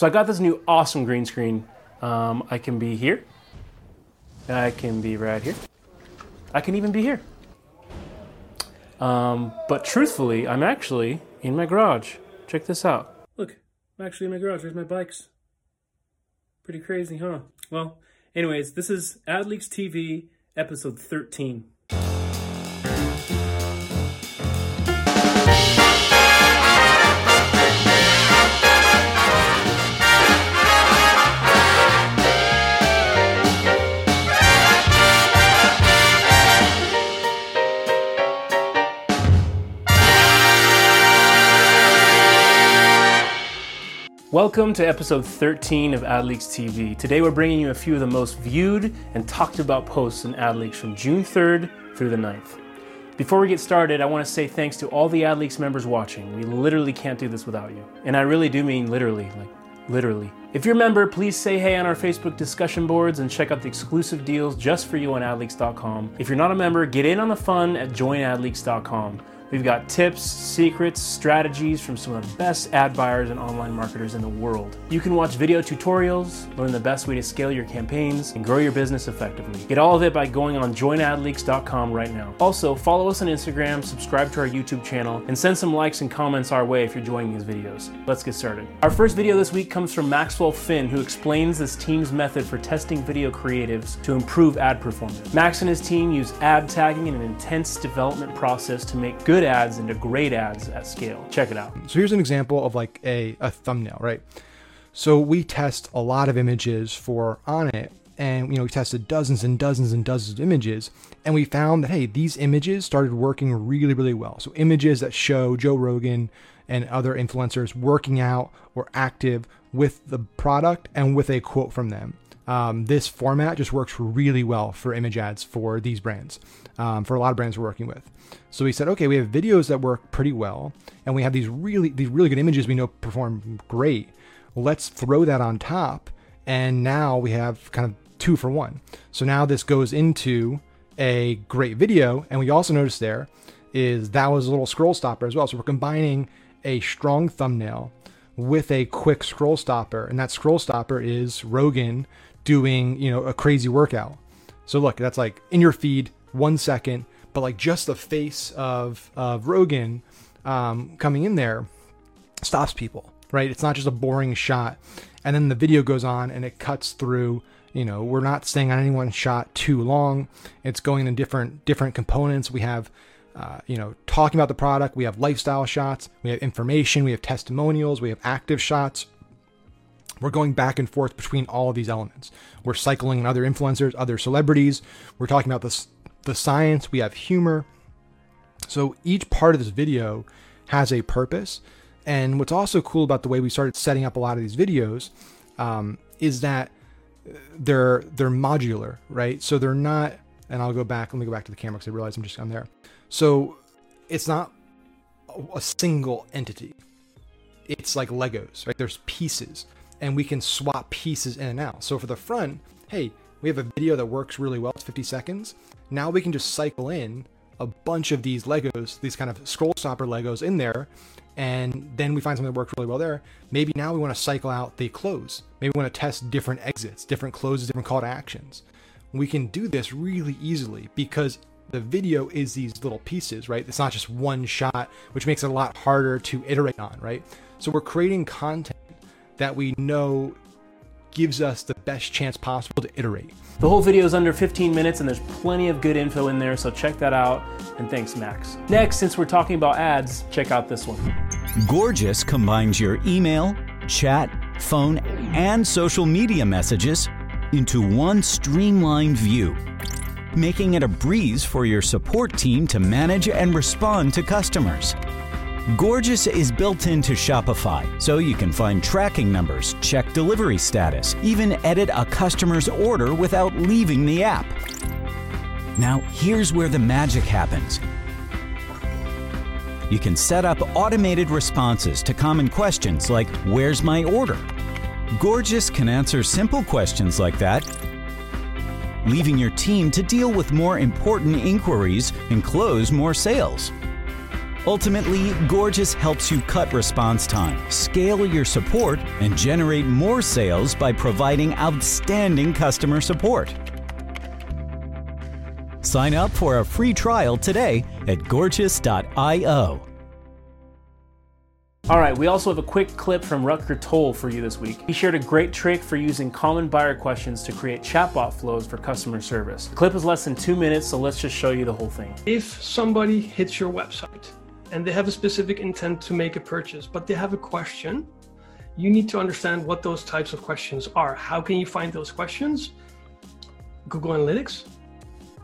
So I got this new awesome green screen. Um, I can be here. I can be right here. I can even be here. Um, but truthfully, I'm actually in my garage. Check this out. Look, I'm actually in my garage. There's my bikes. Pretty crazy, huh? Well, anyways, this is AdLeaks TV episode 13. Welcome to episode 13 of AdLeaks TV. Today we're bringing you a few of the most viewed and talked about posts in AdLeaks from June 3rd through the 9th. Before we get started, I want to say thanks to all the AdLeaks members watching. We literally can't do this without you. And I really do mean literally, like literally. If you're a member, please say hey on our Facebook discussion boards and check out the exclusive deals just for you on adleaks.com. If you're not a member, get in on the fun at joinadleaks.com. We've got tips, secrets, strategies from some of the best ad buyers and online marketers in the world. You can watch video tutorials, learn the best way to scale your campaigns, and grow your business effectively. Get all of it by going on joinadleaks.com right now. Also, follow us on Instagram, subscribe to our YouTube channel, and send some likes and comments our way if you're enjoying these videos. Let's get started. Our first video this week comes from Maxwell Finn, who explains this team's method for testing video creatives to improve ad performance. Max and his team use ad tagging in an intense development process to make good good ads into great ads at scale. Check it out. So here's an example of like a, a thumbnail, right? So we test a lot of images for on it and you know we tested dozens and dozens and dozens of images and we found that hey these images started working really really well so images that show joe rogan and other influencers working out or active with the product and with a quote from them um, this format just works really well for image ads for these brands um, for a lot of brands we're working with so we said, okay, we have videos that work pretty well, and we have these really these really good images we know perform great. Let's throw that on top, and now we have kind of two for one. So now this goes into a great video, and we also noticed there is that was a little scroll stopper as well. So we're combining a strong thumbnail with a quick scroll stopper, and that scroll stopper is Rogan doing you know a crazy workout. So look, that's like in your feed, one second but like just the face of of Rogan um, coming in there stops people, right? It's not just a boring shot, and then the video goes on and it cuts through. You know, we're not staying on any one shot too long. It's going in different different components. We have uh, you know, talking about the product. We have lifestyle shots, we have information, we have testimonials, we have active shots. We're going back and forth between all of these elements. We're cycling in other influencers, other celebrities. We're talking about this the science, we have humor. So each part of this video has a purpose. And what's also cool about the way we started setting up a lot of these videos um, is that they're they're modular, right? So they're not. And I'll go back. Let me go back to the camera because I realize I'm just on there. So it's not a single entity. It's like Legos, right? There's pieces, and we can swap pieces in and out. So for the front, hey, we have a video that works really well. It's 50 seconds. Now we can just cycle in a bunch of these Legos, these kind of scroll stopper Legos in there, and then we find something that works really well there. Maybe now we want to cycle out the close. Maybe we want to test different exits, different closes, different call to actions. We can do this really easily because the video is these little pieces, right? It's not just one shot, which makes it a lot harder to iterate on, right? So we're creating content that we know gives us the best chance possible to iterate. The whole video is under 15 minutes and there's plenty of good info in there, so check that out. And thanks, Max. Next, since we're talking about ads, check out this one. Gorgias combines your email, chat, phone, and social media messages into one streamlined view, making it a breeze for your support team to manage and respond to customers. Gorgias is built into Shopify, so you can find tracking numbers, check delivery status, even edit a customer's order without leaving the app. Now, here's where the magic happens. You can set up automated responses to common questions like, Where's my order? Gorgias can answer simple questions like that, leaving your team to deal with more important inquiries and close more sales. Ultimately, Gorgias helps you cut response time, scale your support, and generate more sales by providing outstanding customer support. Sign up for a free trial today at gorgias.io. All right, we also have a quick clip from Rutger Thole for you this week. He shared a great trick for using common buyer questions to create chatbot flows for customer service. The clip is less than two minutes, so let's just show you the whole thing. If somebody hits your website and they have a specific intent to make a purchase, but they have a question, you need to understand what those types of questions are. How can you find those questions? Google Analytics,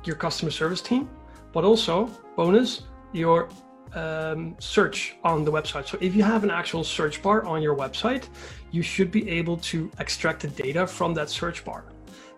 your customer service team, but also bonus your um, search on the website. So if you have an actual search bar on your website, you should be able to extract the data from that search bar.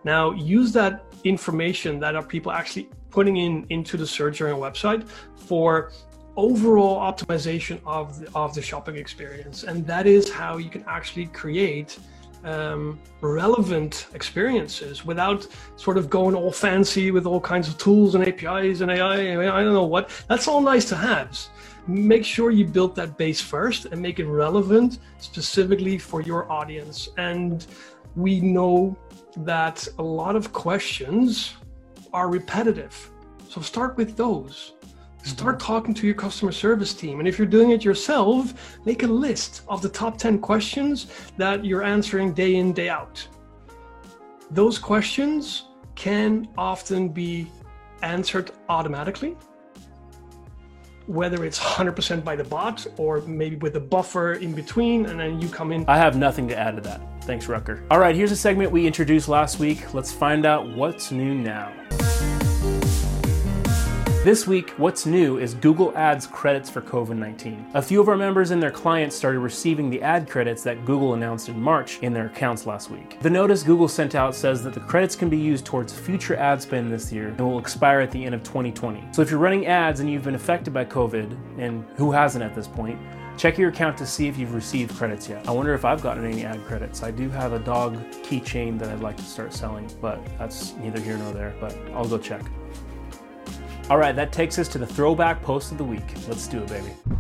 Now use that information that are people actually putting in into the search on your website for overall optimization of the, of the shopping experience. And that is how you can actually create um, relevant experiences without sort of going all fancy with all kinds of tools and APIs and AI. I don't know what. That's all nice to have. Make sure you build that base first and make it relevant specifically for your audience. And we know that a lot of questions are repetitive. So start with those. Start talking to your customer service team. And if you're doing it yourself, make a list of the top 10 questions that you're answering day in, day out. Those questions can often be answered automatically, whether it's 100% by the bot or maybe with a buffer in between, and then you come in. I have nothing to add to that. Thanks, Rutger. All right, here's a segment we introduced last week. Let's find out what's new now. This week, what's new is Google Ads credits for COVID 19. A few of our members and their clients started receiving the ad credits that Google announced in March in their accounts last week. The notice Google sent out says that the credits can be used towards future ad spend this year and will expire at the end of 2020. So if you're running ads and you've been affected by COVID, and who hasn't at this point, Check your account to see if you've received credits yet. I wonder if I've gotten any ad credits. I do have a dog keychain that I'd like to start selling, but that's neither here nor there, but I'll go check. All right, that takes us to the throwback post of the week. Let's do it, baby.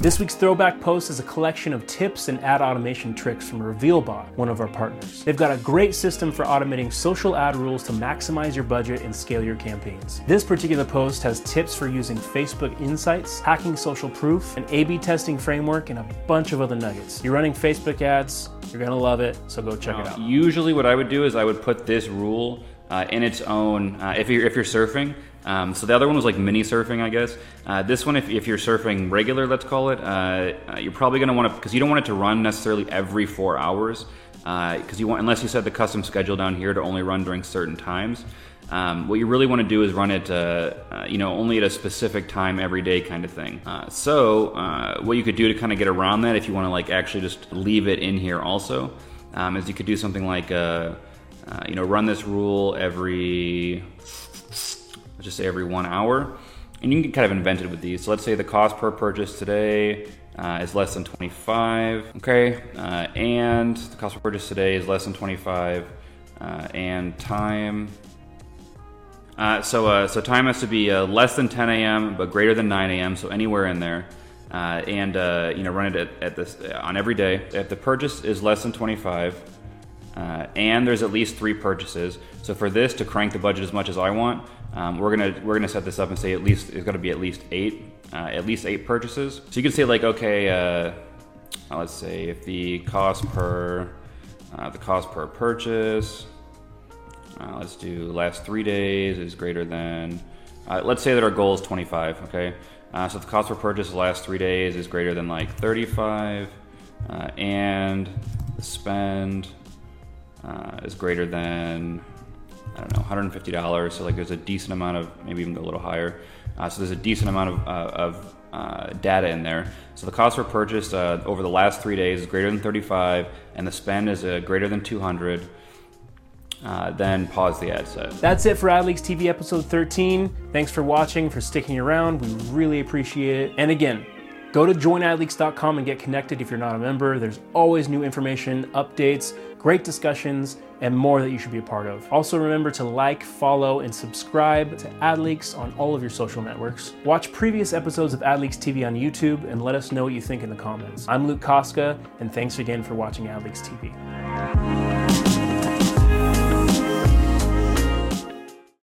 This week's throwback post is a collection of tips and ad automation tricks from RevealBot, one of our partners. They've got a great system for automating social ad rules to maximize your budget and scale your campaigns. This particular post has tips for using Facebook Insights, hacking social proof, an A B testing framework, and a bunch of other nuggets. You're running Facebook ads, you're gonna love it, so go check it out. Usually, what I would do is I would put this rule uh, in its own. Uh, if you're if you're surfing, um, so the other one was like mini surfing, I guess. Uh, this one, if, if you're surfing regular, let's call it, uh, uh you're probably going to want to because you don't want it to run necessarily every four hours because uh, you want unless you set the custom schedule down here to only run during certain times. Um, what you really want to do is run it, uh, uh, you know, only at a specific time every day, kind of thing. so what you could do to kind of get around that, if you want to like actually just leave it in here, also, um, is you could do something like, you know, run this rule every let's just say every one hour. And you can kind of invent it with these. So let's say the cost per purchase today uh, is less than 25. Okay, uh, and the cost per purchase today is less than 25, uh, and time. Uh, so uh, so time has to be uh, less than 10 a.m. but greater than 9 a.m. So anywhere in there. and you know, run it at, at this on every day. If the purchase is less than 25, and there's at least three purchases. So for this to crank the budget as much as I want, um, we're gonna we're gonna set this up and say at least it's gonna be at least eight, uh, at least eight purchases. So you can say like, okay, uh, let's say if the cost per uh, the cost per purchase, uh, let's do last three days is greater than. Uh, let's say that our goal is 25. Okay, uh, so the cost per purchase last three days is greater than like 35, and the spend is greater than I don't know, $150. So like there's a decent amount of, maybe even go a little higher. Uh, so there's a decent amount of, uh, of uh, data in there. So the cost per purchase uh, over the last three days is greater than 35, and the spend is uh, greater than 200. Uh, then pause the ad set. That's it for AdLeaks TV episode 13. Thanks for watching, for sticking around. We really appreciate it. And again, Go to joinadleaks.com and get connected if you're not a member. There's always new information, updates, great discussions, and more that you should be a part of. Also, remember to like, follow, and subscribe to AdLeaks on all of your social networks. Watch previous episodes of AdLeaks TV on YouTube and let us know what you think in the comments. I'm Luke Koska, and thanks again for watching AdLeaks TV.